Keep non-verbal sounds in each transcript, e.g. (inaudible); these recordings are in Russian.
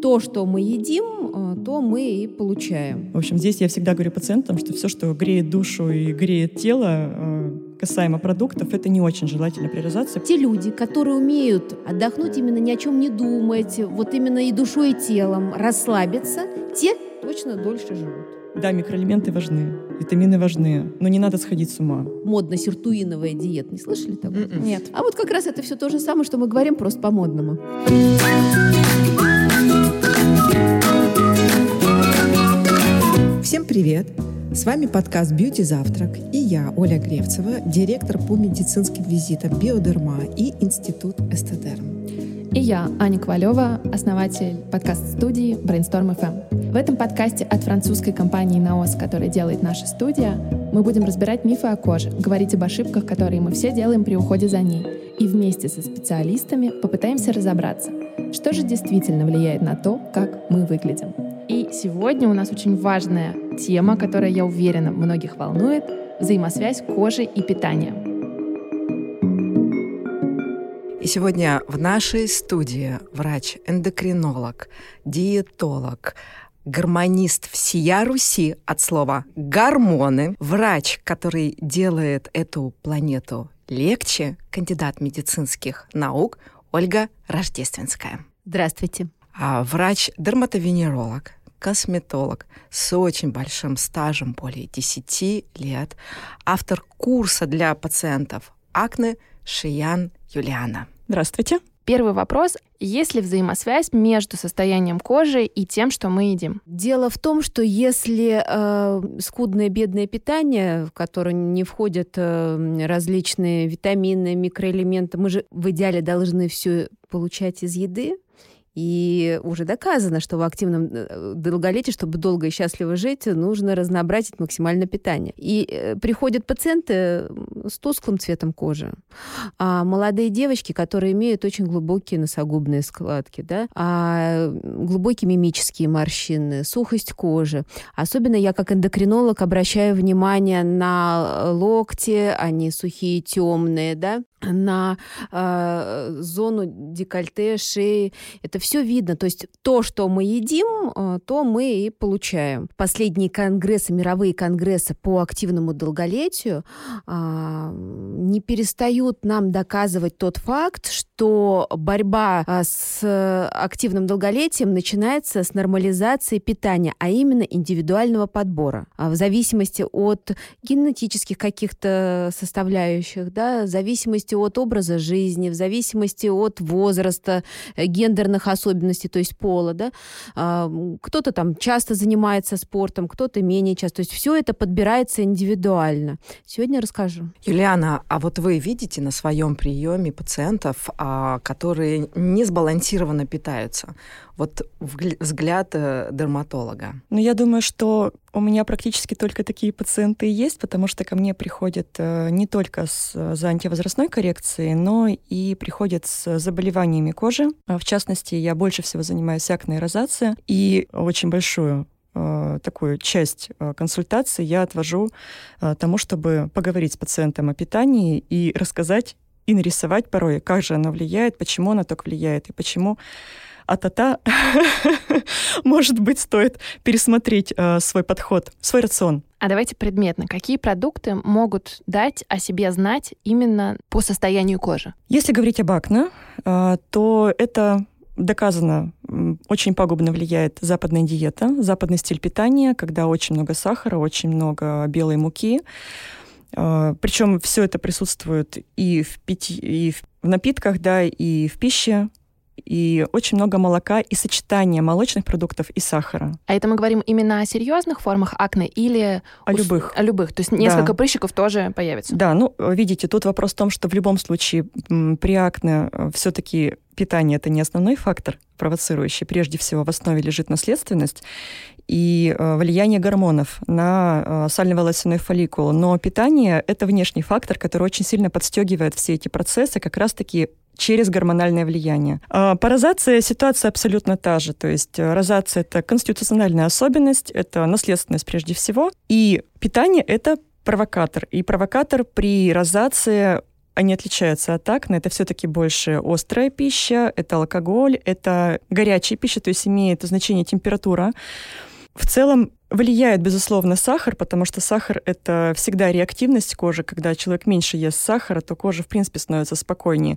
то, что мы едим, э, то мы и получаем. В общем, здесь я всегда говорю пациентам, что все, что греет душу и греет тело, э, касаемо продуктов, это не очень желательно при розации. Те люди, которые умеют отдохнуть, именно ни о чем не думать, вот именно и душой, и телом, расслабиться, те точно дольше живут. Да, микроэлементы важны, витамины важны, но не надо сходить с ума. Модно-сиртуиновая диета, не слышали такого? М-м. Нет. А вот как раз это все то же самое, что мы говорим, просто по-модному. Привет! С вами подкаст «Бьюти Завтрак» и я, Оля Гревцева, директор по медицинским визитам «Биодерма» и Институт Эстедерм. И я, Аня Ковалева, основатель подкаст-студии Brainstorm FM. В этом подкасте от французской компании «Наос», которая делает наша студия, мы будем разбирать мифы о коже, говорить об ошибках, которые мы все делаем при уходе за ней, и вместе со специалистами попытаемся разобраться, что же действительно влияет на то, как мы выглядим. И сегодня у нас очень важная тема, которая, я уверена, многих волнует — взаимосвязь кожи и питания. И сегодня в нашей студии врач-эндокринолог, диетолог, гармонист всея Руси от слова «гормоны», врач, который делает эту планету легче, кандидат медицинских наук Ольга Рождественская. Здравствуйте. А врач-дерматовенеролог, косметолог с очень большим стажем, более 10 лет, автор курса для пациентов акне Шиян Юлиана. Здравствуйте. Первый вопрос. Есть ли взаимосвязь между состоянием кожи и тем, что мы едим? Дело в том, что если э, скудное бедное питание, в которое не входят э, различные витамины, микроэлементы, мы же в идеале должны все получать из еды, и уже доказано, что в активном э, долголетии, чтобы долго и счастливо жить, нужно разнообразить максимально питание. И э, приходят пациенты с тусклым цветом кожи, а молодые девочки, которые имеют очень глубокие носогубные складки, да, а глубокие мимические морщины, сухость кожи. Особенно я как эндокринолог обращаю внимание на локти, они сухие, темные, да, на э, зону декольте, шеи. Это все видно. То есть то, что мы едим, э, то мы и получаем. Последние конгрессы, мировые конгрессы по активному долголетию э, не перестают нам доказывать тот факт, что борьба с активным долголетием начинается с нормализации питания, а именно индивидуального подбора. В зависимости от генетических каких-то составляющих, да, в зависимости от образа жизни, в зависимости от возраста, э, гендерных особенностей, то есть пола, да, а, кто-то там часто занимается спортом, кто-то менее часто, то есть все это подбирается индивидуально. Сегодня расскажу. Юлиана, а вот вы видите на своем приеме пациентов, а, которые не сбалансированно питаются? Вот взгляд э, дерматолога. Ну, я думаю, что у меня практически только такие пациенты и есть, потому что ко мне приходят э, не только с, за антивозрастной коррекцией, но и приходят с заболеваниями кожи. В частности, я больше всего занимаюсь акне розацией, и очень большую э, такую часть консультации я отвожу тому, чтобы поговорить с пациентом о питании и рассказать и нарисовать порой, как же оно влияет, почему оно так влияет и почему а-та-та, (laughs) может быть, стоит пересмотреть э, свой подход, свой рацион. А давайте предметно. Какие продукты могут дать о себе знать именно по состоянию кожи? Если говорить об акне, э, то это доказано очень пагубно влияет западная диета, западный стиль питания, когда очень много сахара, очень много белой муки. Э, Причем все это присутствует и в, пить... и в напитках, да, и в пище, и очень много молока и сочетания молочных продуктов и сахара. А это мы говорим именно о серьезных формах акне или о ус... любых? О любых. То есть несколько да. прыщиков тоже появится. Да, ну видите, тут вопрос в том, что в любом случае при акне э, все-таки питание это не основной фактор провоцирующий. Прежде всего в основе лежит наследственность и э, влияние гормонов на э, сально-волосяной фолликул. Но питание — это внешний фактор, который очень сильно подстегивает все эти процессы, как раз-таки через гормональное влияние. А по розации ситуация абсолютно та же. То есть э, розация — это конституциональная особенность, это наследственность прежде всего, и питание — это провокатор. И провокатор при розации они отличаются от акне. Это все-таки больше острая пища, это алкоголь, это горячая пища, то есть имеет значение температура. В целом влияет, безусловно, сахар, потому что сахар — это всегда реактивность кожи. Когда человек меньше ест сахара, то кожа, в принципе, становится спокойнее.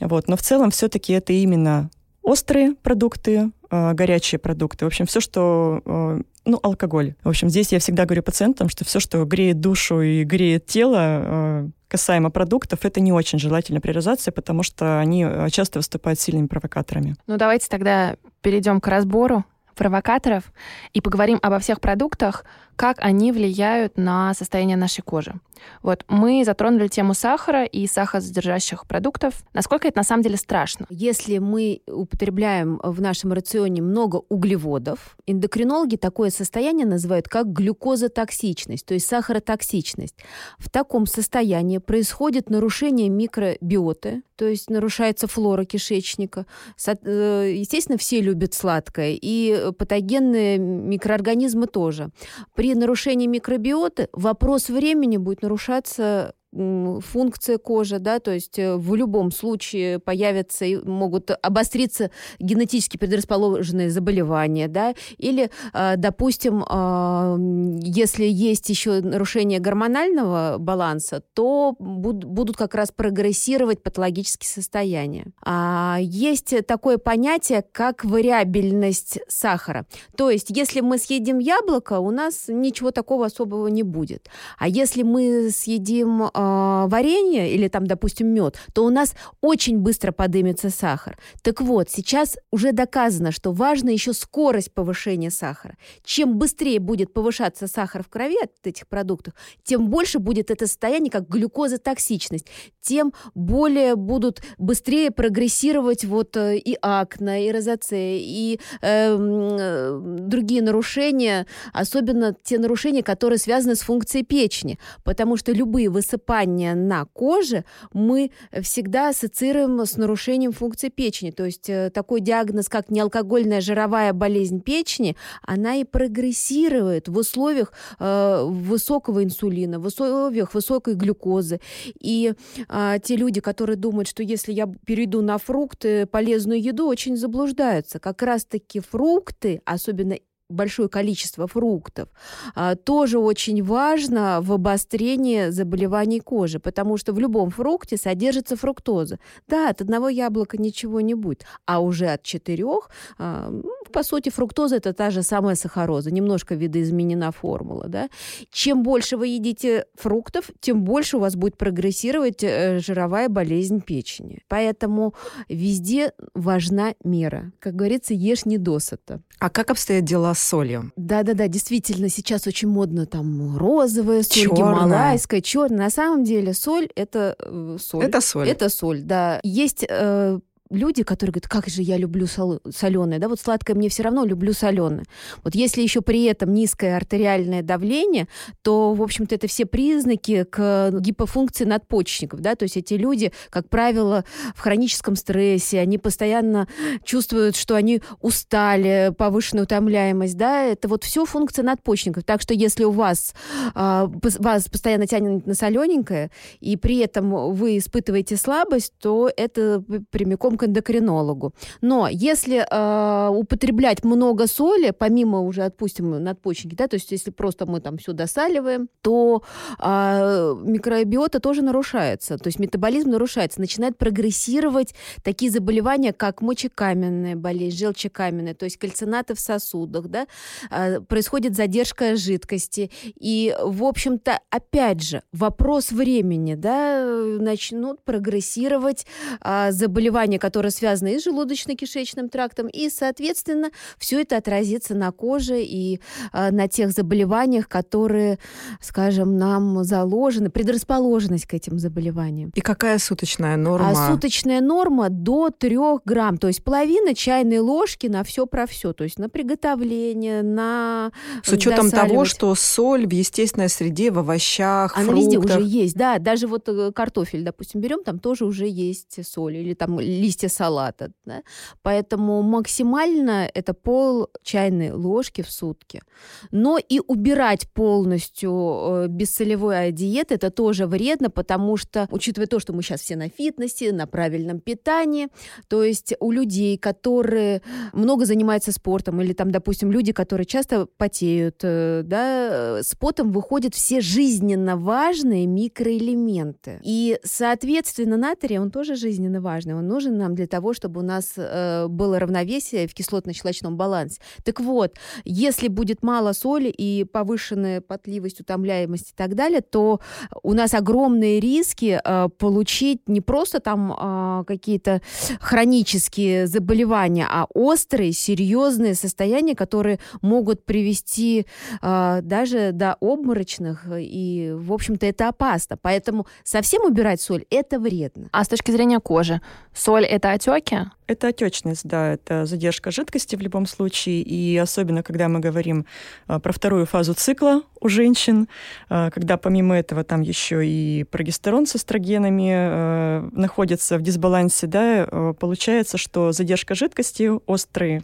Вот. Но в целом все-таки это именно острые продукты, э, горячие продукты. В общем, все, что э, ну, алкоголь. В общем, здесь я всегда говорю пациентам, что все, что греет душу и греет тело, э, касаемо продуктов, это не очень желательно при розации, потому что они часто выступают сильными провокаторами. Ну, давайте тогда перейдем к разбору провокаторов и поговорим обо всех продуктах, как они влияют на состояние нашей кожи. Вот мы затронули тему сахара и сахаросодержащих продуктов. Насколько это на самом деле страшно? Если мы употребляем в нашем рационе много углеводов, эндокринологи такое состояние называют как глюкозотоксичность, то есть сахаротоксичность. В таком состоянии происходит нарушение микробиоты, то есть нарушается флора кишечника. Э, естественно, все любят сладкое, и патогенные микроорганизмы тоже. При нарушении микробиоты вопрос времени будет нарушаться функция кожи, да, то есть э, в любом случае появятся и могут обостриться генетически предрасположенные заболевания, да, или, а, допустим, а, если есть еще нарушение гормонального баланса, то будут как раз прогрессировать патологические состояния. А есть такое понятие, как вариабельность сахара. То есть, если мы съедим яблоко, у нас ничего такого особого не будет. А если мы съедим э, варенье или там, допустим, мед, то у нас очень быстро подымется сахар. Так вот, сейчас уже доказано, что важна еще скорость повышения сахара. Чем быстрее будет повышаться сахар в крови от этих продуктов, тем больше будет это состояние, как глюкозотоксичность, тем более будут быстрее прогрессировать вот э, и акне, и розацея, и эм, э, другие нарушения, особенно те нарушения, которые связаны с функцией печени, потому что любые высыпания высыпания на коже мы всегда ассоциируем с нарушением функции печени. То есть э, такой диагноз, как неалкогольная жировая болезнь печени, она и прогрессирует в условиях э, высокого инсулина, в условиях высокой глюкозы. И э, те люди, которые думают, что если я перейду на фрукты, полезную еду, очень заблуждаются. Как раз-таки фрукты, особенно большое количество фруктов, а, тоже очень важно в обострении заболеваний кожи, потому что в любом фрукте содержится фруктоза. Да, от одного яблока ничего не будет, а уже от четырех, а, ну, по сути, фруктоза это та же самая сахароза, немножко видоизменена формула. Да? Чем больше вы едите фруктов, тем больше у вас будет прогрессировать э, жировая болезнь печени. Поэтому везде важна мера. Как говорится, ешь не досыта. А как обстоят дела с солью. Да-да-да, действительно, сейчас очень модно там розовая соль, черная. гималайская, черная. На самом деле соль — это э, соль. Это соль. Это соль, да. Есть э, люди, которые говорят, как же я люблю сол- соленое, да, вот сладкое мне все равно, люблю соленое. Вот если еще при этом низкое артериальное давление, то, в общем-то, это все признаки к гипофункции надпочечников, да, то есть эти люди, как правило, в хроническом стрессе, они постоянно чувствуют, что они устали, повышенная утомляемость, да, это вот все функция надпочечников. Так что если у вас, а, вас постоянно тянет на солененькое, и при этом вы испытываете слабость, то это прямиком к эндокринологу. Но если э, употреблять много соли, помимо уже, отпустим, надпочечники, да, то есть если просто мы там все досаливаем, то э, микробиота тоже нарушается, то есть метаболизм нарушается, начинает прогрессировать такие заболевания, как мочекаменная болезнь, желчекаменная, то есть кальцинаты в сосудах, да, э, происходит задержка жидкости. И, в общем-то, опять же, вопрос времени, да, начнут прогрессировать э, заболевания, которые связаны и с желудочно-кишечным трактом, и, соответственно, все это отразится на коже и э, на тех заболеваниях, которые, скажем, нам заложены, предрасположенность к этим заболеваниям. И какая суточная норма? А суточная норма до 3 грамм, то есть половина чайной ложки на все про все, то есть на приготовление, на С учетом того, что соль в естественной среде, в овощах, Она фруктах. везде уже есть, да, даже вот э, картофель, допустим, берем, там тоже уже есть соль, или там листья листья салата. Да? Поэтому максимально это пол чайной ложки в сутки. Но и убирать полностью э, бессолевой диет это тоже вредно, потому что, учитывая то, что мы сейчас все на фитнесе, на правильном питании, то есть у людей, которые много занимаются спортом, или там, допустим, люди, которые часто потеют, э, да, с потом выходят все жизненно важные микроэлементы. И, соответственно, натрий, он тоже жизненно важный. Он нужен нам для того, чтобы у нас э, было равновесие в кислотно-щелочном балансе. Так вот, если будет мало соли и повышенная потливость, утомляемость и так далее, то у нас огромные риски э, получить не просто там э, какие-то хронические заболевания, а острые, серьезные состояния, которые могут привести э, даже до обморочных, и, в общем-то, это опасно. Поэтому совсем убирать соль – это вредно. А с точки зрения кожи, соль – это отеки? Это отечность, да, это задержка жидкости в любом случае, и особенно, когда мы говорим а, про вторую фазу цикла у женщин, а, когда помимо этого там еще и прогестерон с эстрогенами а, находится в дисбалансе, да, получается, что задержка жидкости, острый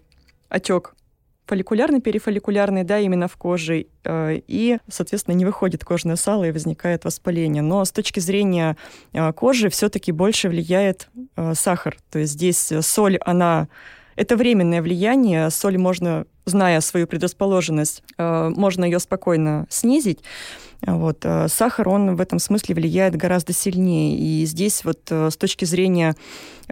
отек фолликулярный, перифолликулярный, да, именно в коже, э, и, соответственно, не выходит кожное сало и возникает воспаление. Но с точки зрения э, кожи все-таки больше влияет э, сахар. То есть здесь соль, она это временное влияние. Соль можно, зная свою предрасположенность, можно ее спокойно снизить. Вот. Сахар, он в этом смысле влияет гораздо сильнее. И здесь вот с точки зрения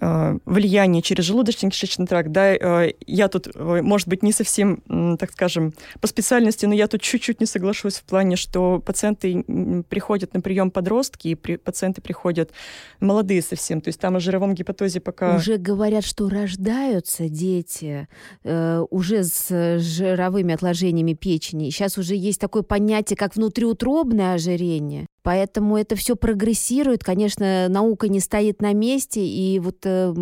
Э, влияние через желудочно-кишечный тракт, да, э, я тут, э, может быть, не совсем, так скажем, по специальности, но я тут чуть-чуть не соглашусь в плане, что пациенты приходят на прием подростки, и при, пациенты приходят молодые совсем, то есть там о жировом гепатозе пока... Уже говорят, что рождаются дети э, уже с жировыми отложениями печени. Сейчас уже есть такое понятие, как внутриутробное ожирение. Поэтому это все прогрессирует. Конечно, наука не стоит на месте, и вот э,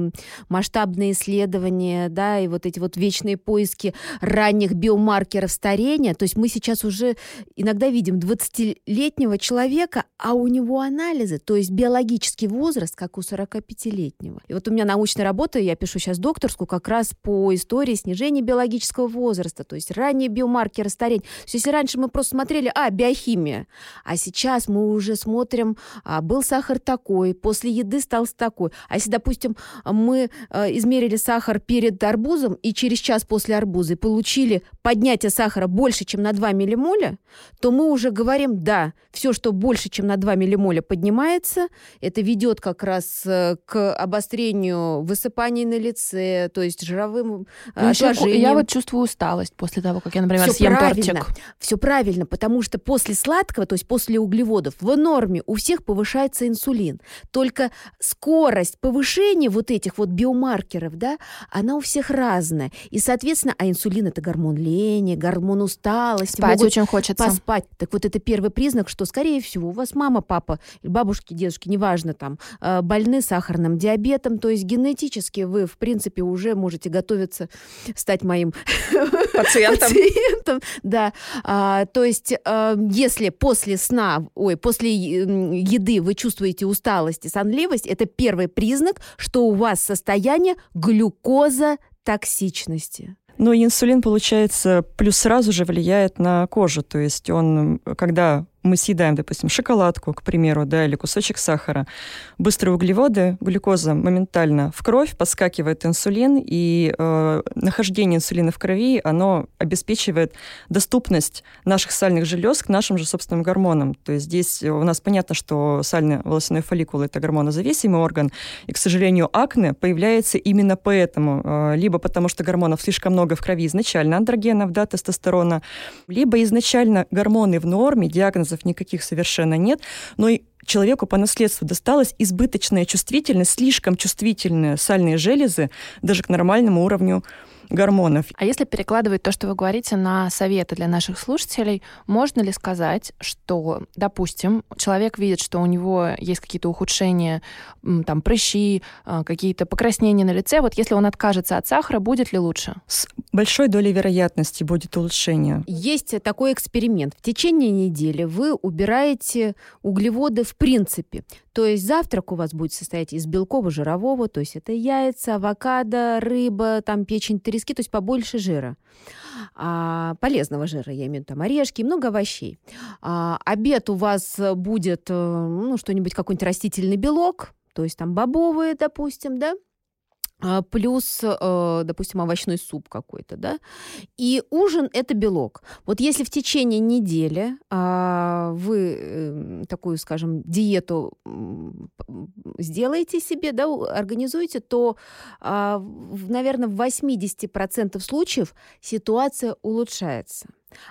масштабные исследования, да, и вот эти вот вечные поиски ранних биомаркеров старения. То есть мы сейчас уже иногда видим 20-летнего человека, а у него анализы, то есть биологический возраст, как у 45-летнего. И вот у меня научная работа, я пишу сейчас докторскую, как раз по истории снижения биологического возраста, то есть ранние биомаркеры старения. То есть если раньше мы просто смотрели, а, биохимия, а сейчас мы уже смотрим, а, был сахар такой, после еды стал такой. А если, допустим, мы а, измерили сахар перед арбузом и через час после арбуза получили поднятие сахара больше, чем на 2 миллимоля, то мы уже говорим, да, все, что больше, чем на 2 миллимоля поднимается, это ведет как раз э, к обострению высыпаний на лице, то есть жировым ну, отложением. Я вот чувствую усталость после того, как я, например, Всё съем правильно. тортик. Все правильно, потому что после сладкого, то есть после углеводов, в норме у всех повышается инсулин. Только скорость повышения вот этих вот биомаркеров, да, она у всех разная. И, соответственно, а инсулин это гормон лени, гормон усталости. Спать очень хочется. Поспать. Так вот это первый признак, что, скорее всего, у вас мама, папа, бабушки, дедушки, неважно там, э, больны сахарным диабетом, то есть генетически вы, в принципе, уже можете готовиться стать моим (laughs) пациентом. пациентом да. А, то есть, а, если после сна, ой, после еды вы чувствуете усталость и сонливость, это первый признак, что у вас состояние глюкоза токсичности. Но инсулин, получается, плюс сразу же влияет на кожу. То есть он, когда мы съедаем, допустим, шоколадку, к примеру, да, или кусочек сахара, быстрые углеводы, глюкоза моментально в кровь, подскакивает инсулин, и э, нахождение инсулина в крови, оно обеспечивает доступность наших сальных желез к нашим же собственным гормонам. То есть здесь у нас понятно, что сальный волосяной фолликул – это гормонозависимый орган, и, к сожалению, акне появляется именно поэтому. Э, либо потому, что гормонов слишком много в крови изначально, андрогенов, да, тестостерона, либо изначально гормоны в норме, диагноза диагнозов никаких совершенно нет, но и человеку по наследству досталась избыточная чувствительность, слишком чувствительные сальные железы даже к нормальному уровню гормонов. А если перекладывать то, что вы говорите, на советы для наших слушателей, можно ли сказать, что, допустим, человек видит, что у него есть какие-то ухудшения, там, прыщи, а, какие-то покраснения на лице, вот если он откажется от сахара, будет ли лучше? большой долей вероятности будет улучшение. Есть такой эксперимент. В течение недели вы убираете углеводы в принципе. То есть завтрак у вас будет состоять из белково-жирового, то есть это яйца, авокадо, рыба, там печень трески, то есть побольше жира. А, полезного жира, я имею в виду там орешки, много овощей. А, обед у вас будет э, ну, что-нибудь, какой-нибудь растительный белок, то есть там бобовые, допустим, да, плюс, э, допустим, овощной суп какой-то, да, и ужин – это белок. Вот если в течение недели а, вы эм, такую, скажем, диету сделаете себе, да, организуете, то, а, наверное, в 80% случаев ситуация улучшается.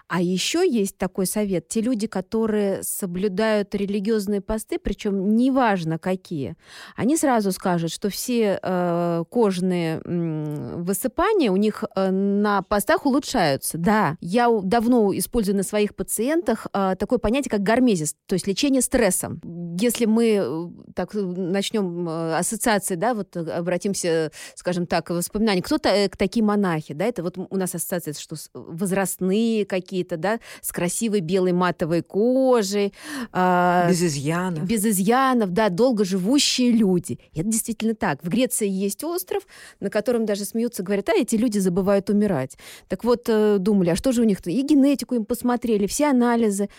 А еще есть такой совет. Те люди, которые соблюдают религиозные посты, причем неважно какие, они сразу скажут, что все э, кожные э, высыпания у них э, на постах улучшаются. Да, я давно использую на своих пациентах э, такое понятие, как гармезис, то есть лечение стрессом. Если мы э, так начнем э, ассоциации, да, вот обратимся, скажем так, воспоминания, кто-то э, такие монахи, да, это вот у нас ассоциация, что возрастные какие-то, да, с красивой белой матовой кожей. Э, без изъянов. Без изъянов, да, долго живущие люди. И это действительно так. В Греции есть остров, на котором даже смеются, говорят, а эти люди забывают умирать. Так вот, э, думали, а что же у них-то? И генетику им посмотрели, все анализы.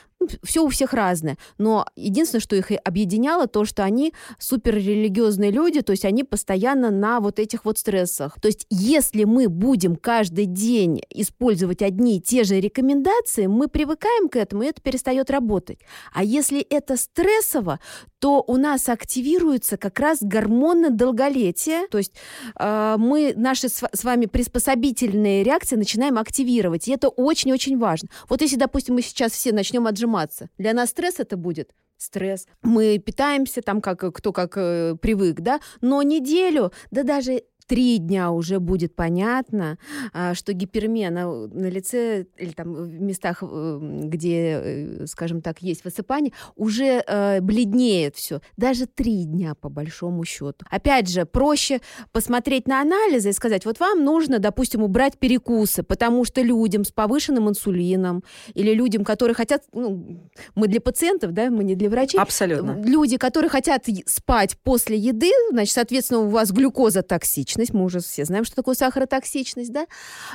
Все у всех разное. Но единственное, что их объединяло, то, что они суперрелигиозные люди, то есть они постоянно на вот этих вот стрессах. То есть если мы будем каждый день использовать одни и те же рекомендации, мы привыкаем к этому, и это перестает работать. А если это стрессово, то у нас активируются как раз гормоны долголетия, то есть э, мы наши с, с вами приспособительные реакции начинаем активировать, и это очень-очень важно. Вот если, допустим, мы сейчас все начнем отжиматься, для нас стресс это будет стресс. Мы питаемся там, как кто как э, привык, да, но неделю, да даже три дня уже будет понятно, а, что гипермия на, на лице или там в местах, э, где, э, скажем так, есть высыпание, уже э, бледнеет все. Даже три дня по большому счету. Опять же, проще посмотреть на анализы и сказать, вот вам нужно, допустим, убрать перекусы, потому что людям с повышенным инсулином или людям, которые хотят, ну, мы для пациентов, да, мы не для врачей. Абсолютно. Люди, которые хотят спать после еды, значит, соответственно, у вас глюкоза токсична, токсичность, мы уже все знаем, что такое сахаротоксичность, да,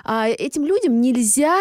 а этим людям нельзя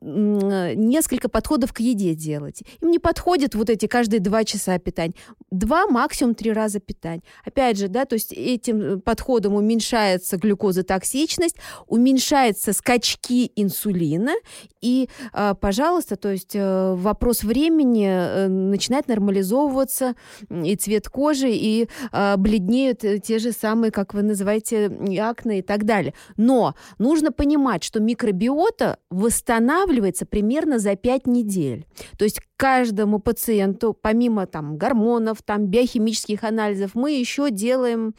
несколько подходов к еде делать. Им не подходит вот эти каждые два часа питания. Два, максимум три раза питания. Опять же, да, то есть этим э, подходом уменьшается глюкозотоксичность, уменьшаются скачки инсулина, и, а, пожалуйста, то есть э, вопрос времени э, начинает нормализовываться, и цвет кожи, и а, бледнеют те же самые, как вы называете, акне и так далее. Но нужно понимать, что микробиота восстанавливается примерно за 5 недель. То есть каждому пациенту, помимо там, гормонов, там, биохимических анализов, мы еще делаем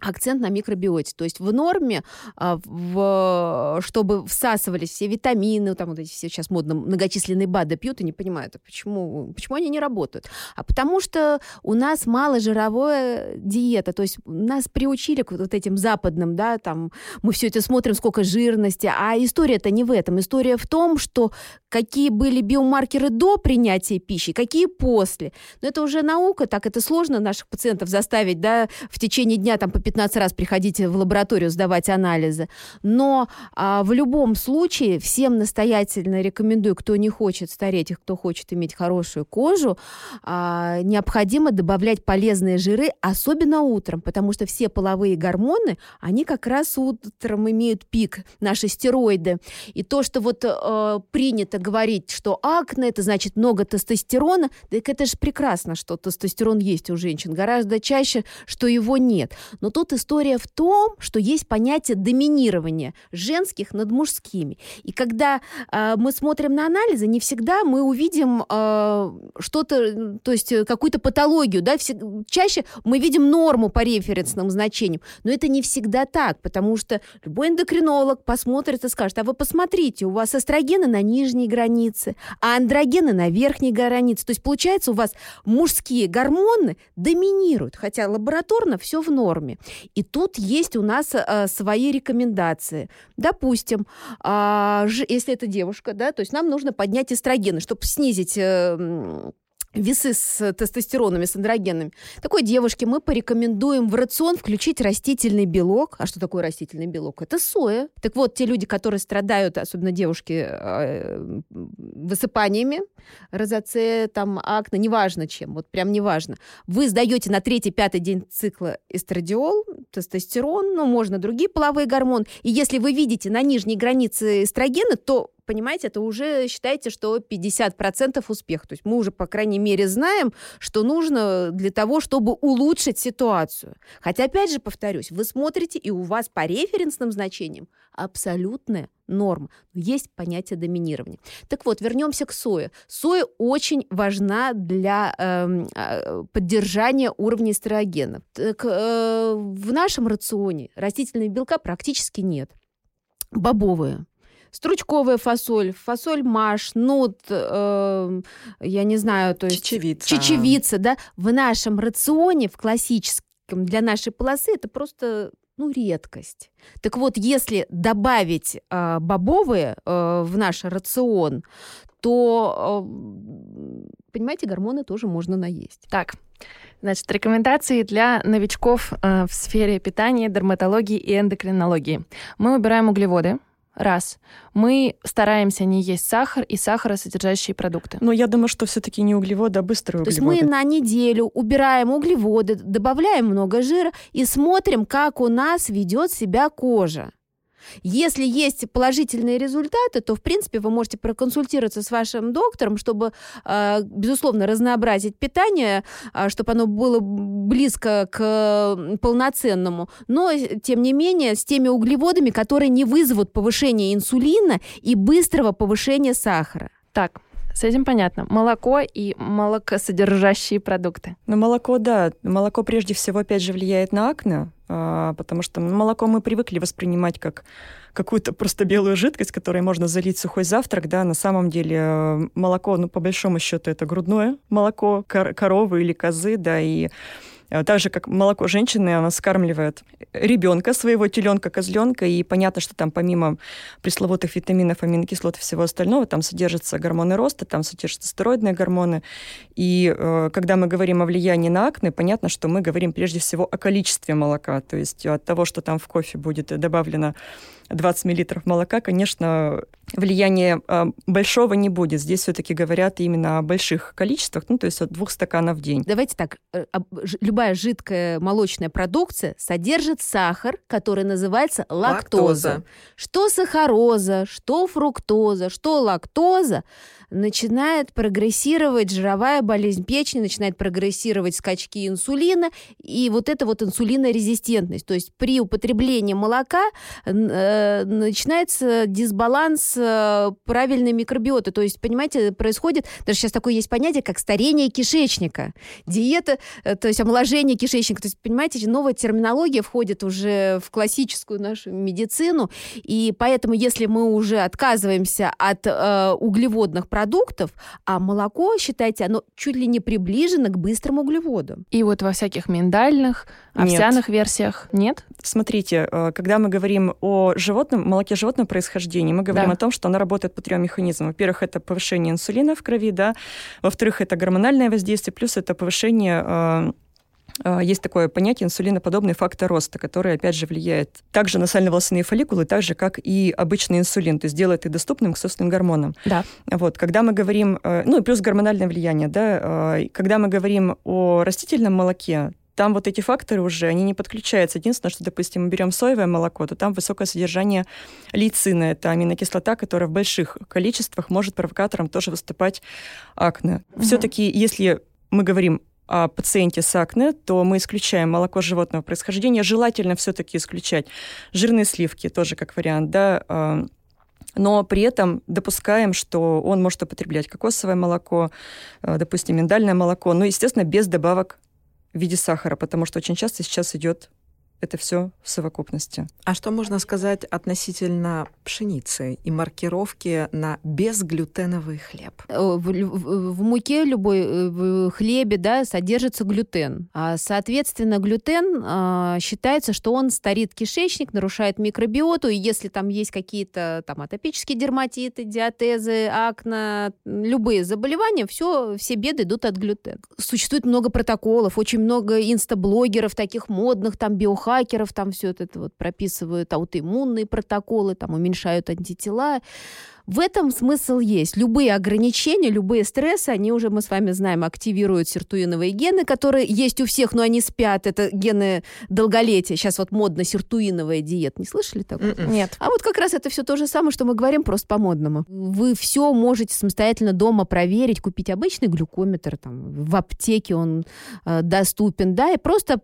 акцент на микробиоте. То есть в норме, а, в, чтобы всасывались все витамины, там вот эти все сейчас модно многочисленные БАДы пьют и не понимают, а почему, почему они не работают. А потому что у нас маложировая диета, то есть нас приучили к вот этим западным, да, там мы все это смотрим, сколько жирности, а история-то не в этом. История в том, что какие были биомаркеры до принятия пищи, какие после. Но это уже наука, так это сложно наших пациентов заставить, да, в течение дня там по 15 раз приходите в лабораторию сдавать анализы. Но а, в любом случае всем настоятельно рекомендую, кто не хочет стареть, и кто хочет иметь хорошую кожу, а, необходимо добавлять полезные жиры, особенно утром, потому что все половые гормоны, они как раз утром имеют пик, наши стероиды. И то, что вот э, принято говорить, что акне, это значит много тестостерона, так это же прекрасно, что тестостерон есть у женщин. Гораздо чаще, что его нет. Но тут тут история в том, что есть понятие доминирования женских над мужскими. И когда э, мы смотрим на анализы, не всегда мы увидим э, что-то, то есть э, какую-то патологию. Да? Все, чаще мы видим норму по референсным значениям. Но это не всегда так, потому что любой эндокринолог посмотрит и скажет, а вы посмотрите, у вас эстрогены на нижней границе, а андрогены на верхней границе. То есть получается у вас мужские гормоны доминируют, хотя лабораторно все в норме. И тут есть у нас э, свои рекомендации. Допустим, э, если это девушка, да, то есть нам нужно поднять эстрогены, чтобы снизить э, весы с тестостеронами, с андрогенами. Такой девушке мы порекомендуем в рацион включить растительный белок. А что такое растительный белок? Это соя. Так вот, те люди, которые страдают, особенно девушки, э, высыпаниями, розоце, там, акне, неважно чем, вот прям неважно. Вы сдаете на третий-пятый день цикла эстрадиол, тестостерон, ну, можно другие половые гормоны. И если вы видите на нижней границе эстрогена, то понимаете, это уже считайте, что 50% успех. То есть мы уже, по крайней мере, знаем, что нужно для того, чтобы улучшить ситуацию. Хотя, опять же, повторюсь, вы смотрите, и у вас по референсным значениям абсолютная норма. Есть понятие доминирования. Так вот, вернемся к сое. Соя очень важна для э, поддержания уровня эстрогена. Так, э, в нашем рационе растительного белка практически нет. Бобовые стручковая фасоль, фасоль маш, нут, э, я не знаю, то есть... Чечевица. Чечевица, да. В нашем рационе, в классическом для нашей полосы, это просто ну, редкость. Так вот, если добавить э, бобовые э, в наш рацион, то, э, понимаете, гормоны тоже можно наесть. Так, Значит, рекомендации для новичков э, в сфере питания, дерматологии и эндокринологии. Мы убираем углеводы, Раз. Мы стараемся не есть сахар и сахаросодержащие продукты. Но я думаю, что все-таки не углеводы, а быстрые То углеводы. есть мы на неделю убираем углеводы, добавляем много жира и смотрим, как у нас ведет себя кожа. Если есть положительные результаты, то, в принципе, вы можете проконсультироваться с вашим доктором, чтобы, а, безусловно, разнообразить питание, а, чтобы оно было близко к полноценному, но, тем не менее, с теми углеводами, которые не вызовут повышения инсулина и быстрого повышения сахара. Так, с этим понятно. Молоко и молокосодержащие продукты. Ну, молоко, да. Молоко прежде всего, опять же, влияет на акне, потому что молоко мы привыкли воспринимать как какую-то просто белую жидкость, которой можно залить сухой завтрак, да, на самом деле э, молоко, ну, по большому счету, это грудное молоко кор- коровы или козы, да, и так же, как молоко женщины, она скармливает ребенка, своего теленка, козленка, и понятно, что там помимо пресловутых витаминов, аминокислот и всего остального, там содержатся гормоны роста, там содержатся стероидные гормоны. И э, когда мы говорим о влиянии на акне, понятно, что мы говорим прежде всего о количестве молока, то есть от того, что там в кофе будет добавлено 20 мл молока, конечно, влияния э, большого не будет. Здесь все-таки говорят именно о больших количествах, ну, то есть от двух стаканов в день. Давайте так, э, любая жидкая молочная продукция содержит сахар, который называется лактоза. лактоза. Что сахароза, что фруктоза, что лактоза, начинает прогрессировать жировая болезнь печени, начинает прогрессировать скачки инсулина, и вот эта вот инсулинорезистентность. То есть при употреблении молока э, начинается дисбаланс э, правильной микробиоты. То есть, понимаете, происходит, даже сейчас такое есть понятие, как старение кишечника. Диета, э, то есть омоложение кишечника. То есть, понимаете, новая терминология входит уже в классическую нашу медицину, и поэтому, если мы уже отказываемся от э, углеводных продуктов, продуктов, а молоко, считайте, оно чуть ли не приближено к быстрым углеводам. И вот во всяких миндальных, овсяных нет. версиях нет? Смотрите, э, когда мы говорим о животном, молоке животного происхождения, мы говорим да. о том, что оно работает по трем механизмам. Во-первых, это повышение инсулина в крови, да. Во-вторых, это гормональное воздействие, плюс это повышение э, есть такое понятие инсулиноподобный фактор роста, который, опять же, влияет также на сально-волосяные фолликулы, так же, как и обычный инсулин, то есть делает их доступным к собственным гормонам. Да. Вот, когда мы говорим, э, ну и плюс гормональное влияние, да, э, когда мы говорим о растительном молоке, там вот эти факторы уже, они не подключаются. Единственное, что, допустим, мы берем соевое молоко, то там высокое содержание лейцина. Это аминокислота, которая в больших количествах может провокатором тоже выступать акне. Угу. Все-таки, если мы говорим пациенте с акне, то мы исключаем молоко животного происхождения. Желательно все-таки исключать жирные сливки, тоже как вариант, да, а, но при этом допускаем, что он может употреблять кокосовое молоко, а, допустим, миндальное молоко, но, естественно, без добавок в виде сахара, потому что очень часто сейчас идет это все в совокупности. А что можно сказать относительно пшеницы и маркировки на безглютеновый хлеб? Э, в, в, в муке любой, э, в хлебе, да, содержится глютен. А, соответственно, глютен а, считается, что он старит кишечник, нарушает микробиоту, и если там есть какие-то там атопические дерматиты, диатезы, акне, любые заболевания, все, все беды идут от глютена. Существует много протоколов, очень много инстаблогеров таких модных, там биохакеров, хакеров там все это вот прописывают аутоиммунные протоколы, там уменьшают антитела. В этом смысл есть. Любые ограничения, любые стрессы, они уже, мы с вами знаем, активируют сиртуиновые гены, которые есть у всех, но они спят. Это гены долголетия. Сейчас вот модно сиртуиновая диета. Не слышали такого? М-м. Нет. А вот как раз это все то же самое, что мы говорим, просто по-модному. Вы все можете самостоятельно дома проверить, купить обычный глюкометр, там, в аптеке он э, доступен, да, и просто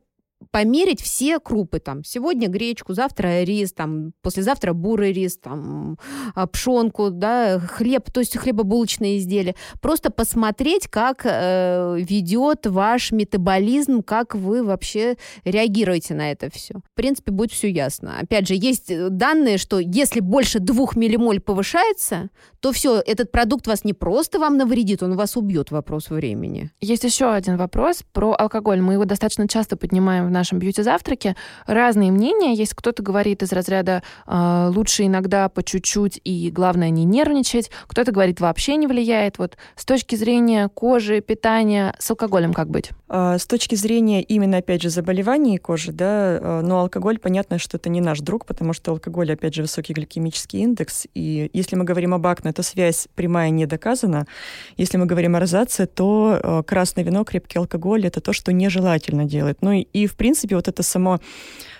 померить все крупы. Там, сегодня гречку, завтра рис, там, послезавтра бурый рис, там, а, пшенку, да, хлеб, то есть хлебобулочные изделия. Просто посмотреть, как э, ведет ваш метаболизм, как вы вообще реагируете на это все. В принципе, будет все ясно. Опять же, есть данные, что если больше двух миллимоль повышается, то все, этот продукт вас не просто вам навредит, он вас убьет, вопрос времени. Есть еще один вопрос про алкоголь. Мы его достаточно часто поднимаем в нашем бьюти-завтраке разные мнения. Есть кто-то говорит из разряда э, лучше иногда по чуть-чуть и главное не нервничать. Кто-то говорит вообще не влияет. Вот с точки зрения кожи, питания, с алкоголем как быть? А, с точки зрения именно, опять же, заболеваний кожи, да, а, но алкоголь, понятно, что это не наш друг, потому что алкоголь, опять же, высокий гликемический индекс, и если мы говорим об акне, то связь прямая не доказана. Если мы говорим о розации, то красное вино, крепкий алкоголь — это то, что нежелательно делать. Ну и, и в принципе, вот это само,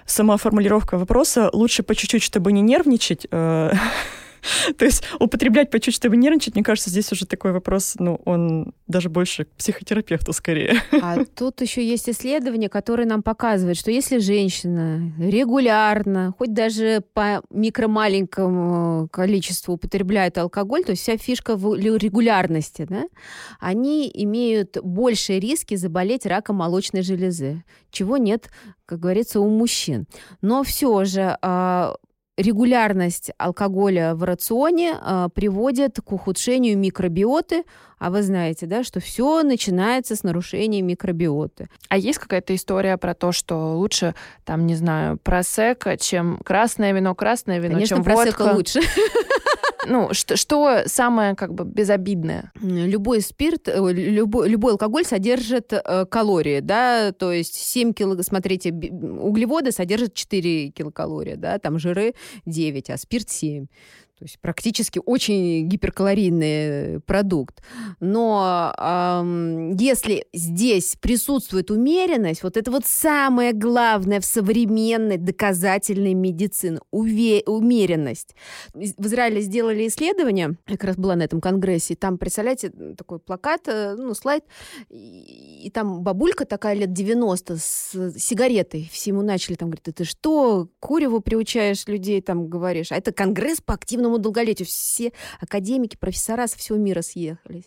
сама формулировка вопроса «лучше по чуть-чуть, чтобы не нервничать», э, (laughs) (laughs) То есть употреблять по чуть-чуть, чтобы нервничать, мне кажется, здесь уже такой вопрос, ну, он даже больше к психотерапевту скорее. (laughs) А тут еще есть исследования, которые нам показывают, что если женщина регулярно, хоть даже по микромаленькому количеству употребляет алкоголь, то есть вся фишка в регулярности, да, они имеют большие риски заболеть раком молочной железы, чего нет, как говорится, у мужчин. Но все же а, регулярность алкоголя в рационе э, приводит к ухудшению микробиоты, а вы знаете, да, что все начинается с нарушения микробиоты. А есть какая-то история про то, что лучше, там, не знаю, просека, чем красное вино, красное вино, Конечно, чем водка? лучше. (laughs) Ну, что, что самое как бы безобидное? Любой спирт, э, любой, любой алкоголь содержит э, калории, да, то есть 7 кило, смотрите, углеводы содержат 4 килокалории, да, там жиры 9, а спирт 7. То есть практически очень гиперкалорийный продукт. Но э, если здесь присутствует умеренность, вот это вот самое главное в современной доказательной медицине, уве- умеренность. В Израиле сделали исследование, я как раз была на этом конгрессе, и там, представляете, такой плакат, э, ну, слайд, и, и там бабулька такая лет 90 с сигаретой. Все ему начали там говорить, ты что, куреву приучаешь людей, там говоришь, а это конгресс по активному активному долголетию. Все академики, профессора со всего мира съехались.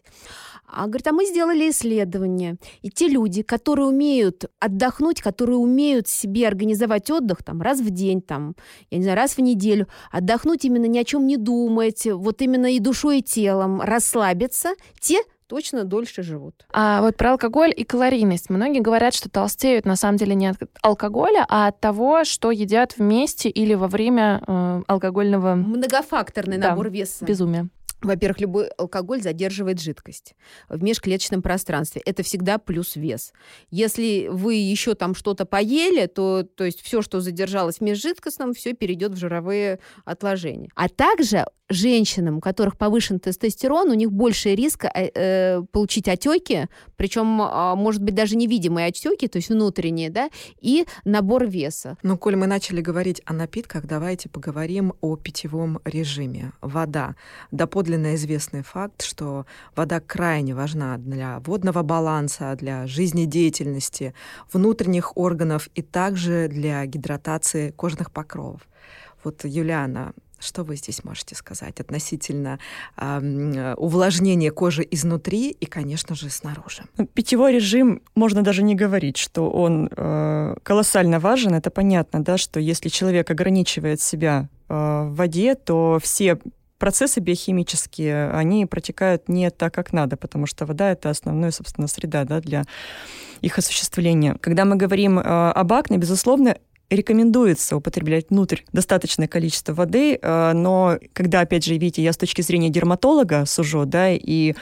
А говорит, а мы сделали исследование. И те люди, которые умеют отдохнуть, которые умеют себе организовать отдых там, раз в день, там, я не знаю, раз в неделю, отдохнуть именно ни о чем не думать, вот именно и душой, и телом, расслабиться, те точно дольше живут. А вот про алкоголь и калорийность. Многие говорят, что толстеют на самом деле не от алкоголя, а от того, что едят вместе или во время э, алкогольного... Многофакторный да, набор веса. Безумия. Во-первых, любой алкоголь задерживает жидкость в межклеточном пространстве. Это всегда плюс вес. Если вы еще там что-то поели, то, то есть все, что задержалось в межжидкостном, все перейдет в жировые отложения. А также женщинам, у которых повышен тестостерон, у них больше риска э, э получить отеки, причем, э, может быть, даже невидимые отеки, то есть внутренние, да, и набор веса. Ну, коль мы начали говорить о напитках, давайте поговорим о питьевом режиме. Вода. Доподлинно известный факт, что вода крайне важна для водного баланса, для жизнедеятельности внутренних органов и также для гидратации кожных покровов. Вот, Юлиана, Что вы здесь можете сказать относительно э, увлажнения кожи изнутри и, конечно же, снаружи? Ну, питьевой режим можно даже не говорить, что он э, колоссально важен. Это понятно, да, что если человек ограничивает себя э, в воде, то все процессы биохимические, они протекают не так, как надо, потому что вода — это основная, собственно, среда да, для их осуществления. Когда мы говорим э, об акне, безусловно, рекомендуется употреблять внутрь достаточное количество воды, э, но когда, опять же, видите, я с точки зрения дерматолога сужу, да, и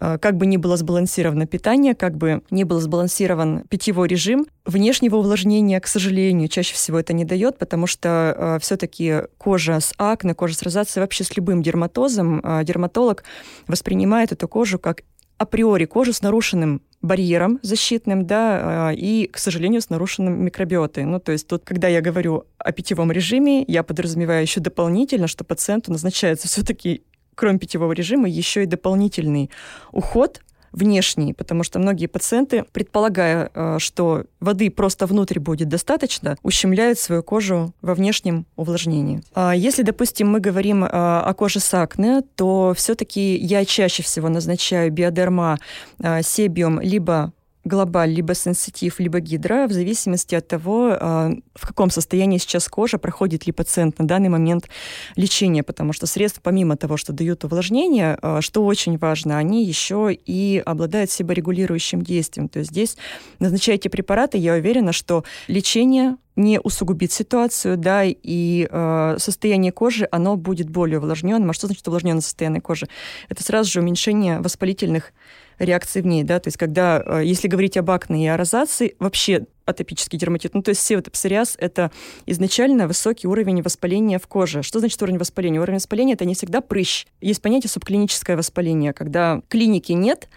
э, как бы ни было сбалансировано питание, как бы ни был сбалансирован питьевой режим, внешнего увлажнения, к сожалению, чаще всего это не дает, потому что э, все-таки кожа с акне, кожа с розацией, вообще с любым дерматозом, э, дерматолог воспринимает эту кожу как априори кожу с нарушенным барьером защитным, да, а, и, к сожалению, с нарушенным микробиотой. Ну, то есть тут, когда я говорю о питьевом режиме, я подразумеваю еще дополнительно, что пациенту назначается все-таки кроме питьевого режима, еще и дополнительный уход внешний, потому что многие пациенты, предполагая, э, что воды просто внутрь будет достаточно, ущемляют свою кожу во внешнем увлажнении. А если, допустим, мы говорим э, о коже с акне, то все-таки я чаще всего назначаю биодерма э, себиум либо глобаль, либо сенситив, либо гидро, в зависимости от того, а, в каком состоянии сейчас кожа, проходит ли пациент на данный момент лечение, потому что средства, помимо того, что дают увлажнение, а, что очень важно, они еще и обладают себорегулирующим действием. То есть здесь назначаете препараты, я уверена, что лечение не усугубит ситуацию, да, и э, состояние кожи, оно будет более увлажненным. А что значит увлажненное состояние кожи? Это сразу же уменьшение воспалительных реакции в ней, да, то есть когда, э, если говорить об акне и о розации, вообще атопический дерматит, ну то есть севотопсориаз – это изначально высокий уровень воспаления в коже. Что значит уровень воспаления? Уровень воспаления – это не всегда прыщ. Есть понятие субклиническое воспаление, когда клиники нет,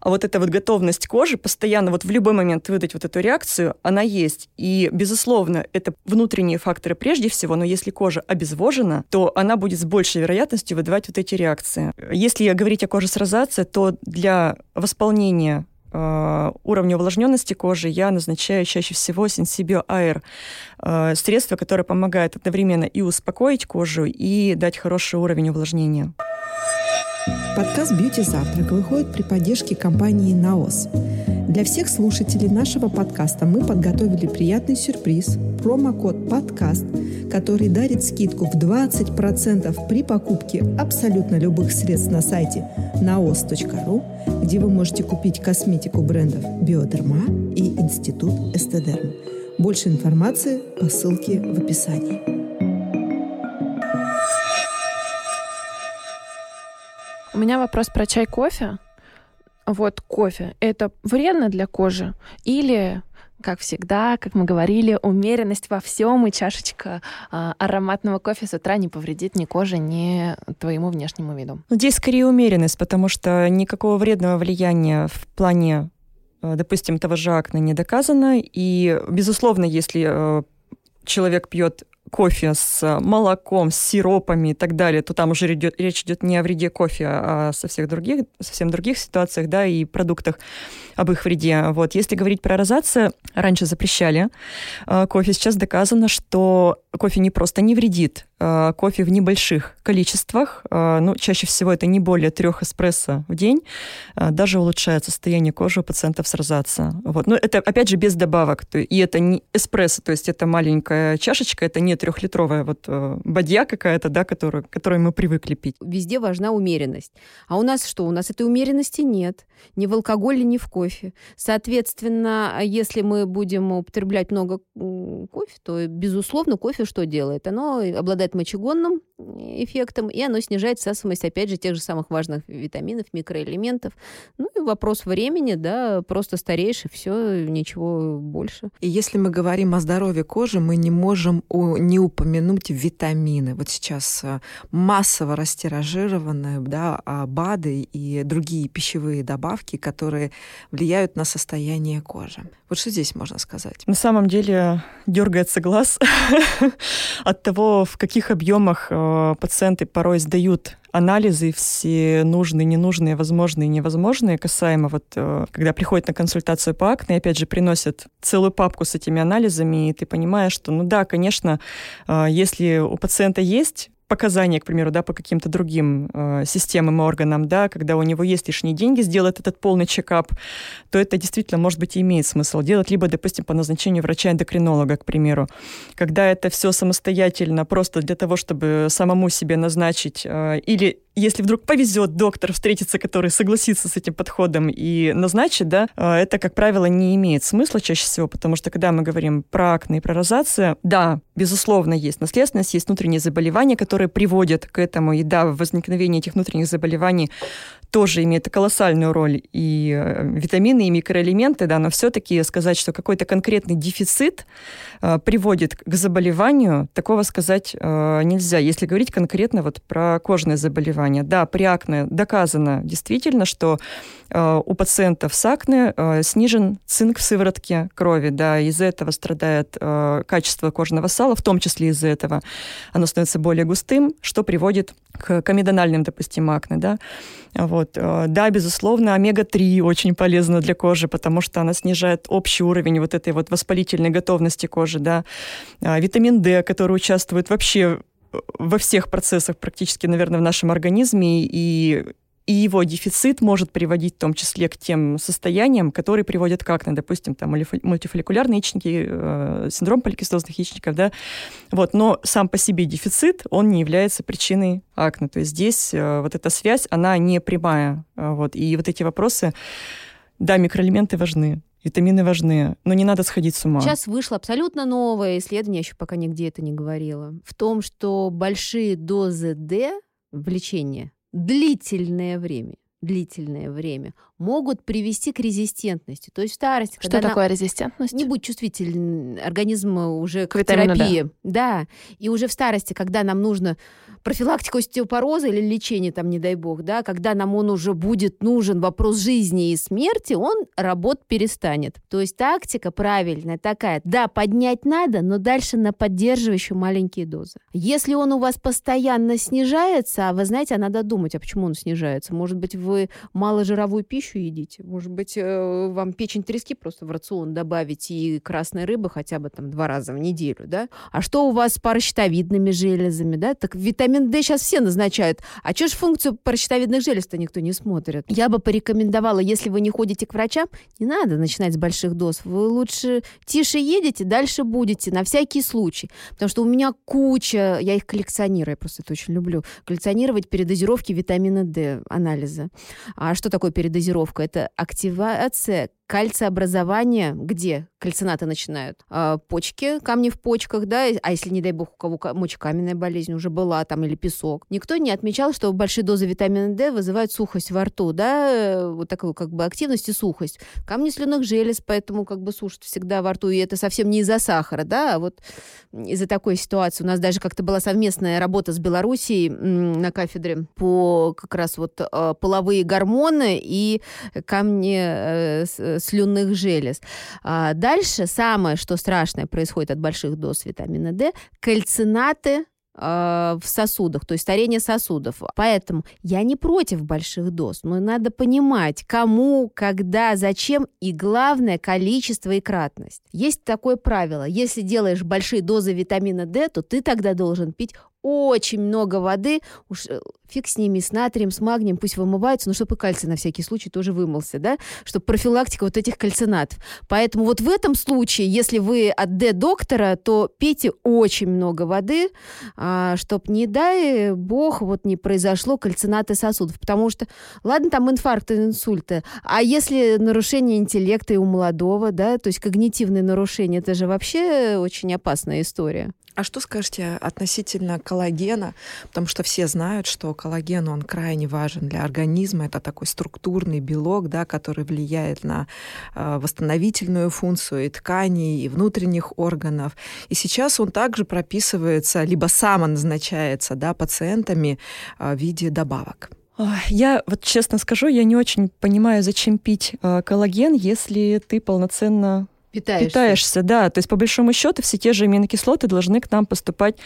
а вот эта вот готовность кожи постоянно вот в любой момент выдать вот эту реакцию, она есть. И, безусловно, это внутренние факторы прежде всего, но если кожа обезвожена, то она будет с большей вероятностью выдавать вот эти реакции. Если говорить о коже с розацией, то для восполнения э, уровня увлажненности кожи я назначаю чаще всего Sensibio Air. Э, средство, которое помогает одновременно и успокоить кожу, и дать хороший уровень увлажнения. Подкаст «Бьюти Завтрак» выходит при поддержке компании «Наос». Для всех слушателей нашего подкаста мы подготовили приятный сюрприз – промокод «Подкаст», который дарит скидку в 20% при покупке абсолютно любых средств на сайте naos.ru, где вы можете купить косметику брендов «Биодерма» и «Институт Эстедерм». Больше информации по ссылке в описании. У меня вопрос про чай-кофе. Вот кофе. Это вредно для кожи? Или как всегда, как мы говорили, умеренность во всем и чашечка э, ароматного кофе с утра не повредит ни коже, ни твоему внешнему виду. Здесь скорее умеренность, потому что никакого вредного влияния в плане, э, допустим, того же акне не доказано. И, безусловно, если э, человек пьет кофе с молоком, с сиропами и так далее, то там уже речь идет не о вреде кофе, а со всех других, совсем других ситуациях, да, и продуктах об их вреде. Вот. Если говорить про розацию, раньше запрещали э, кофе, сейчас доказано, что кофе не просто не вредит, э, кофе в небольших количествах, э, ну, чаще всего это не более трех эспрессо в день, даже улучшает состояние кожи у пациентов с розацией. Вот. Но это, опять же, без добавок. И это не эспрессо, то есть это маленькая чашечка, это не трехлитровая вот бадья какая-то, да, которую, которую мы привыкли пить. Везде важна умеренность. А у нас что? У нас этой умеренности нет. Ни в алкоголе, ни в кофе кофе. Соответственно, если мы будем употреблять много кофе, то, безусловно, кофе что делает? Оно обладает мочегонным эффектом, и оно снижает всасываемость, опять же, тех же самых важных витаминов, микроэлементов. Ну и вопрос времени, да, просто стареешь, и все, ничего больше. И если мы говорим о здоровье кожи, мы не можем не упомянуть витамины. Вот сейчас э, массово растиражированы да, а, БАДы и другие пищевые добавки, которые влияют на состояние кожи. Вот что здесь можно сказать? На самом деле дергается глаз (laughs) от того, в каких объемах э, пациенты порой сдают анализы все нужные, ненужные, возможные, невозможные, касаемо вот, э, когда приходят на консультацию по акне, опять же, приносят целую папку с этими анализами, и ты понимаешь, что, ну да, конечно, э, если у пациента есть показания, к примеру, да, по каким-то другим э, системам и органам, да, когда у него есть лишние деньги сделать этот полный чекап, то это действительно, может быть, и имеет смысл делать, либо, допустим, по назначению врача-эндокринолога, к примеру. Когда это все самостоятельно, просто для того, чтобы самому себе назначить, э, или если вдруг повезет доктор встретиться, который согласится с этим подходом и назначит, да, э, это, как правило, не имеет смысла чаще всего, потому что когда мы говорим про акне и про розацию, да, безусловно, есть наследственность, есть внутренние заболевания, которые приводят к этому, и да, возникновение этих внутренних заболеваний тоже имеет колоссальную роль и э, витамины, и микроэлементы, да, но все-таки сказать, что какой-то конкретный дефицит э, приводит к заболеванию, такого сказать э, нельзя. Если говорить конкретно вот про кожные заболевания, да, при акне доказано действительно, что э, у пациентов с акне э, снижен цинк в сыворотке крови, да, из-за этого страдает э, качество кожного сала, в том числе из-за этого оно становится более густым, что приводит к комедональным, допустим, акне, да. Вот. Э, да, безусловно, омега-3 очень полезна для кожи, потому что она снижает общий уровень вот этой вот воспалительной готовности кожи, да. А, витамин D, который участвует вообще во всех процессах практически, наверное, в нашем организме, и и его дефицит может приводить в том числе к тем состояниям, которые приводят к акне, допустим, там мультифолликулярные яичники, э, синдром поликистозных яичников, да, вот, но сам по себе дефицит, он не является причиной акне, то есть здесь э, вот эта связь, она не прямая, э, вот, и вот эти вопросы, да, микроэлементы важны, Витамины важны, но не надо сходить с ума. Сейчас вышло абсолютно новое исследование, еще пока нигде это не говорила, в том, что большие дозы D в лечении длительное время длительное время могут привести к резистентности. То есть старость... Что такое на... резистентность? Не будь чувствителен организм уже к, к терапии. Да. И уже в старости, когда нам нужно профилактика остеопороза или лечение, там, не дай бог, да, когда нам он уже будет нужен, вопрос жизни и смерти, он работ перестанет. То есть тактика правильная такая, да, поднять надо, но дальше на поддерживающую маленькие дозы. Если он у вас постоянно снижается, а вы знаете, а надо думать, а почему он снижается? Может быть, вы маложировую пищу едите? Может быть, э, вам печень трески просто в рацион добавить и красной рыбы хотя бы там два раза в неделю, да? А что у вас с паращитовидными железами, да? Так витамин D сейчас все назначают. А что ж функцию паращитовидных желез-то никто не смотрит? Я бы порекомендовала, если вы не ходите к врачам, не надо начинать с больших доз. Вы лучше тише едете, дальше будете, на всякий случай. Потому что у меня куча, я их коллекционирую, я просто это очень люблю, коллекционировать передозировки витамина D анализа. А что такое передозировка? Это активация кальциобразование, где кальцинаты начинают? А, почки, камни в почках, да, а если, не дай бог, у кого мочекаменная болезнь уже была там или песок. Никто не отмечал, что большие дозы витамина D вызывают сухость во рту, да, вот такую как бы активность и сухость. Камни слюнных желез, поэтому как бы сушат всегда во рту, и это совсем не из-за сахара, да, а вот из-за такой ситуации. У нас даже как-то была совместная работа с Белоруссией на кафедре по как раз вот а, половые гормоны и камни э, слюнных желез. А дальше самое, что страшное происходит от больших доз витамина D, кальцинаты а, в сосудах, то есть старение сосудов. Поэтому я не против больших доз, но надо понимать, кому, когда, зачем и главное количество и кратность. Есть такое правило, если делаешь большие дозы витамина D, то ты тогда должен пить очень много воды, уж э, фиг с ними, с натрием, с магнием, пусть вымываются, но чтобы и кальций на всякий случай тоже вымылся, да, чтобы профилактика вот этих кальцинатов. Поэтому вот в этом случае, если вы от Д-доктора, то пейте очень много воды, а, чтобы, не дай бог, вот не произошло кальцинаты сосудов, потому что, ладно, там инфаркты, инсульты, а если нарушение интеллекта и у молодого, да, то есть когнитивные нарушения, это же вообще очень опасная история. А что скажете относительно коллагена? Потому что все знают, что коллаген, он крайне важен для организма. Это такой структурный белок, да, который влияет на э, восстановительную функцию и тканей, и внутренних органов. И сейчас он также прописывается, либо самоназначается да, пациентами э, в виде добавок. Я вот честно скажу, я не очень понимаю, зачем пить э, коллаген, если ты полноценно Питаешься. Питаешься, да. То есть, по большому счету, все те же аминокислоты должны к нам поступать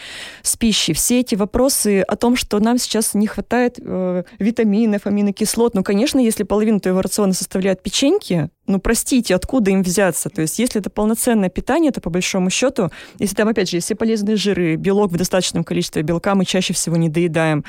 с пищей. Все эти вопросы о том, что нам сейчас не хватает э, витаминов, аминокислот, ну, конечно, если половину твоего рациона составляют печеньки, ну, простите, откуда им взяться? То есть, если это полноценное питание, то по большому счету, если там, опять же, все полезные жиры, белок в достаточном количестве, белка мы чаще всего не доедаем,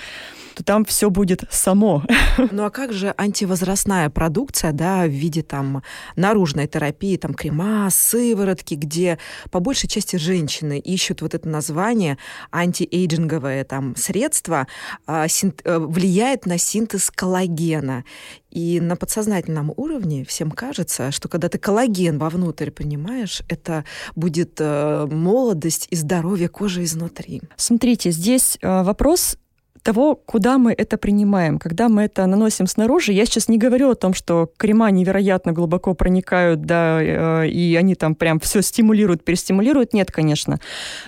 то там все будет само. Ну а как же антивозрастная продукция, да, в виде там наружной терапии, там крема, сыворотки, где по большей части женщины ищут вот это название антиэйджинговое там средство, а, э, влияет на синтез коллагена. И на подсознательном уровне всем кажется, что когда ты коллаген вовнутрь понимаешь, это будет э, молодость и здоровье кожи изнутри. Смотрите, здесь э, вопрос того, куда мы это принимаем. Когда мы это наносим снаружи, я сейчас не говорю о том, что крема невероятно глубоко проникают, да, э, и они там прям все стимулируют, перестимулируют. Нет, конечно.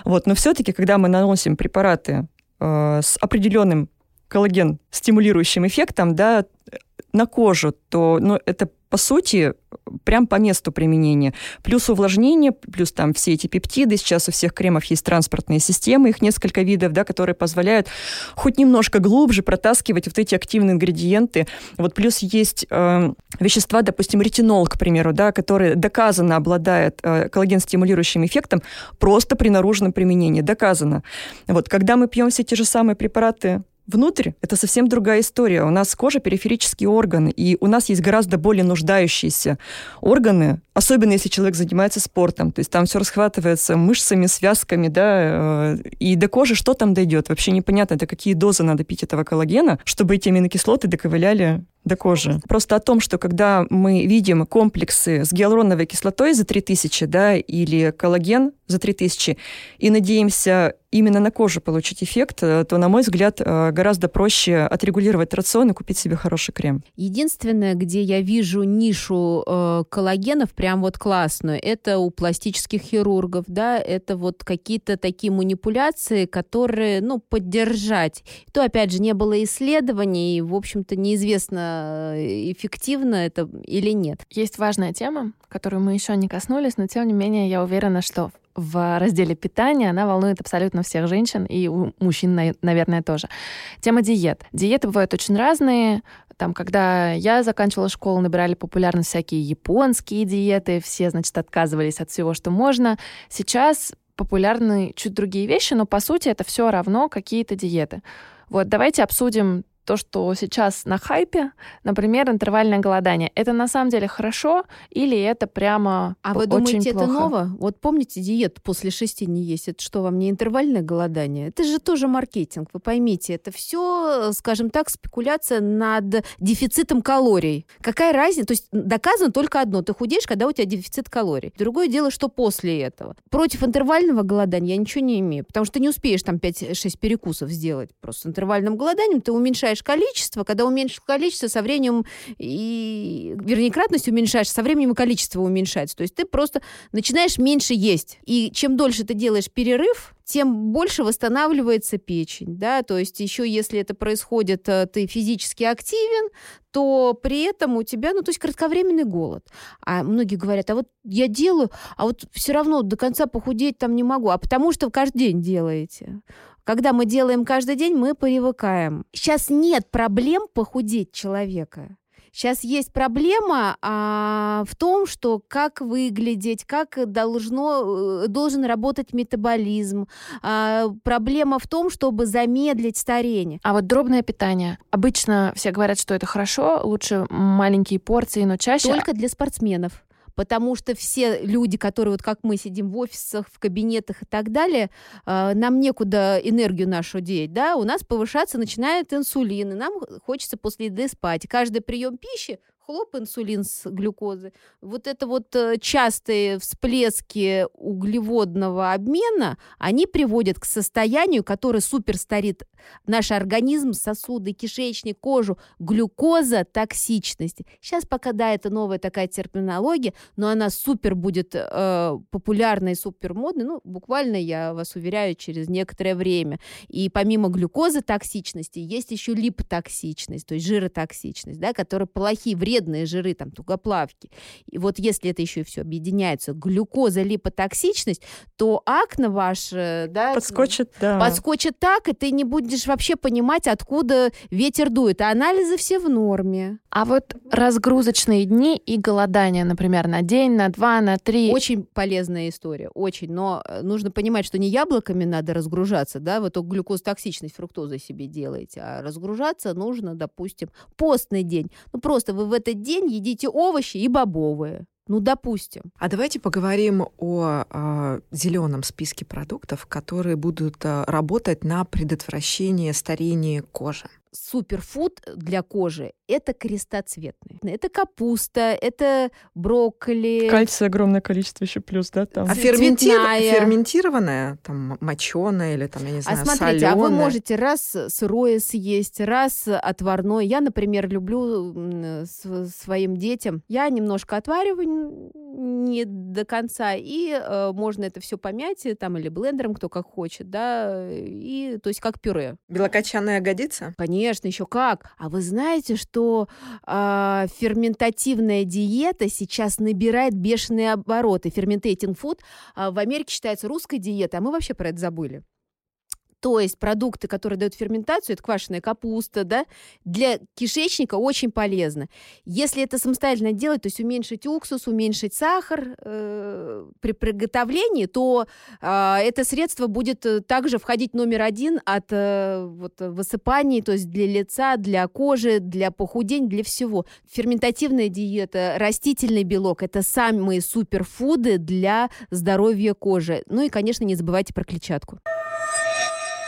Вот, но все-таки, когда мы наносим препараты э, с определенным коллаген стимулирующим эффектом, да, на кожу, то ну, это по сути, прям по месту применения. Плюс увлажнение, плюс там все эти пептиды. Сейчас у всех кремов есть транспортные системы, их несколько видов, да, которые позволяют хоть немножко глубже протаскивать вот эти активные ингредиенты. Вот плюс есть э, вещества, допустим, ретинол, к примеру, да, который доказанно обладает э, коллаген-стимулирующим эффектом просто при наружном применении. Доказано. Вот, когда мы пьем все те же самые препараты внутрь это совсем другая история. У нас кожа периферический орган, и у нас есть гораздо более нуждающиеся органы, особенно если человек занимается спортом. То есть там все расхватывается мышцами, связками, да, э, и до кожи что там дойдет? Вообще непонятно, это какие дозы надо пить этого коллагена, чтобы эти аминокислоты доковыляли до кожи. Просто о том, что когда мы видим комплексы с гиалуроновой кислотой за 3000, да, или коллаген за 3000, и надеемся именно на кожу получить эффект, э, то, на мой взгляд, э, гораздо проще отрегулировать рацион и купить себе хороший крем. Единственное, где я вижу нишу э, коллагенов прям вот классную, это у пластических хирургов, да, это вот какие-то такие манипуляции, которые, ну, поддержать. То, опять же, не было исследований, и, в общем-то, неизвестно, эффективно это или нет. Есть важная тема, которую мы еще не коснулись, но тем не менее я уверена, что в разделе питания она волнует абсолютно всех женщин и у мужчин, наверное, тоже. Тема диет. Диеты бывают очень разные. Там, когда я заканчивала школу, набирали популярность всякие японские диеты, все, значит, отказывались от всего, что можно. Сейчас популярны чуть другие вещи, но по сути это все равно какие-то диеты. Вот давайте обсудим то, что сейчас на хайпе, например, интервальное голодание, это на самом деле хорошо или это прямо А вы очень думаете, плохо? это ново? Вот помните диету после шести не есть? Это что, вам не интервальное голодание? Это же тоже маркетинг, вы поймите. Это все, скажем так, спекуляция над дефицитом калорий. Какая разница? То есть доказано только одно. Ты худеешь, когда у тебя дефицит калорий. Другое дело, что после этого. Против интервального голодания я ничего не имею, потому что ты не успеешь там 5-6 перекусов сделать. Просто с интервальным голоданием ты уменьшаешь уменьшаешь количество, когда уменьшишь количество, со временем и, вернее, кратность уменьшаешь, со временем и количество уменьшается. То есть ты просто начинаешь меньше есть. И чем дольше ты делаешь перерыв, тем больше восстанавливается печень, да, то есть еще если это происходит, э, ты физически активен, то при этом у тебя, ну, то есть кратковременный голод. А многие говорят, а вот я делаю, а вот все равно до конца похудеть там не могу, а потому что каждый день делаете. Когда мы делаем каждый день, мы привыкаем. Сейчас нет проблем похудеть человека. Сейчас есть проблема а, в том, что как выглядеть, как должно, э, должен работать метаболизм. А, проблема в том, чтобы замедлить старение. А вот дробное питание. Обычно все говорят, что это хорошо, лучше маленькие порции, но чаще... Только для спортсменов потому что все люди, которые вот как мы сидим в офисах, в кабинетах и так далее, э, нам некуда энергию нашу деть, да, у нас повышаться начинает инсулин, и нам хочется после еды спать. Каждый прием пищи хлоп, инсулин с глюкозы. Вот это вот э, частые всплески углеводного обмена, они приводят к состоянию, которое супер старит наш организм, сосуды, кишечник, кожу, глюкоза, токсичность. Сейчас пока, да, это новая такая терминология, но она супер будет э, популярной, супер модной, ну, буквально, я вас уверяю, через некоторое время. И помимо глюкозы токсичности есть еще липотоксичность, то есть жиротоксичность, да, которая плохие, вредные вредные жиры, там, тугоплавки, и вот если это еще и все объединяется, глюкоза, липотоксичность, то акне ваш, э, да, подскочит, да. подскочит так, и ты не будешь вообще понимать, откуда ветер дует. А анализы все в норме. А вот разгрузочные дни и голодание, например, на день, на два, на три. Очень полезная история, очень. Но э, нужно понимать, что не яблоками надо разгружаться, да, вы только глюкозтоксичность фруктозы себе делаете, а разгружаться нужно, допустим, постный день. Ну, просто вы в этот день едите овощи и бобовые. Ну, допустим. А давайте поговорим о, о а, зеленом списке продуктов, которые будут а, работать на предотвращение старения кожи суперфуд для кожи – это крестоцветные. Это капуста, это брокколи. Кальция огромное количество еще плюс, да, там. А ферментир... ферментированная, там, моченая или там, я не а знаю, А смотрите, соленая. а вы можете раз сырое съесть, раз отварное. Я, например, люблю своим детям. Я немножко отвариваю не до конца, и э, можно это все помять, там, или блендером, кто как хочет, да, и, то есть как пюре. Белокочанная годится? Конечно Конечно, еще как. А вы знаете, что э, ферментативная диета сейчас набирает бешеные обороты. Ферментейтинг фуд э, в Америке считается русской диетой, а мы вообще про это забыли. То есть продукты, которые дают ферментацию, это квашеная капуста, да, для кишечника очень полезно. Если это самостоятельно делать, то есть уменьшить уксус, уменьшить сахар э, при приготовлении, то э, это средство будет э, также входить номер один от э, вот, высыпаний, то есть для лица, для кожи, для похудения, для всего. Ферментативная диета, растительный белок – это самые суперфуды для здоровья кожи. Ну и, конечно, не забывайте про клетчатку.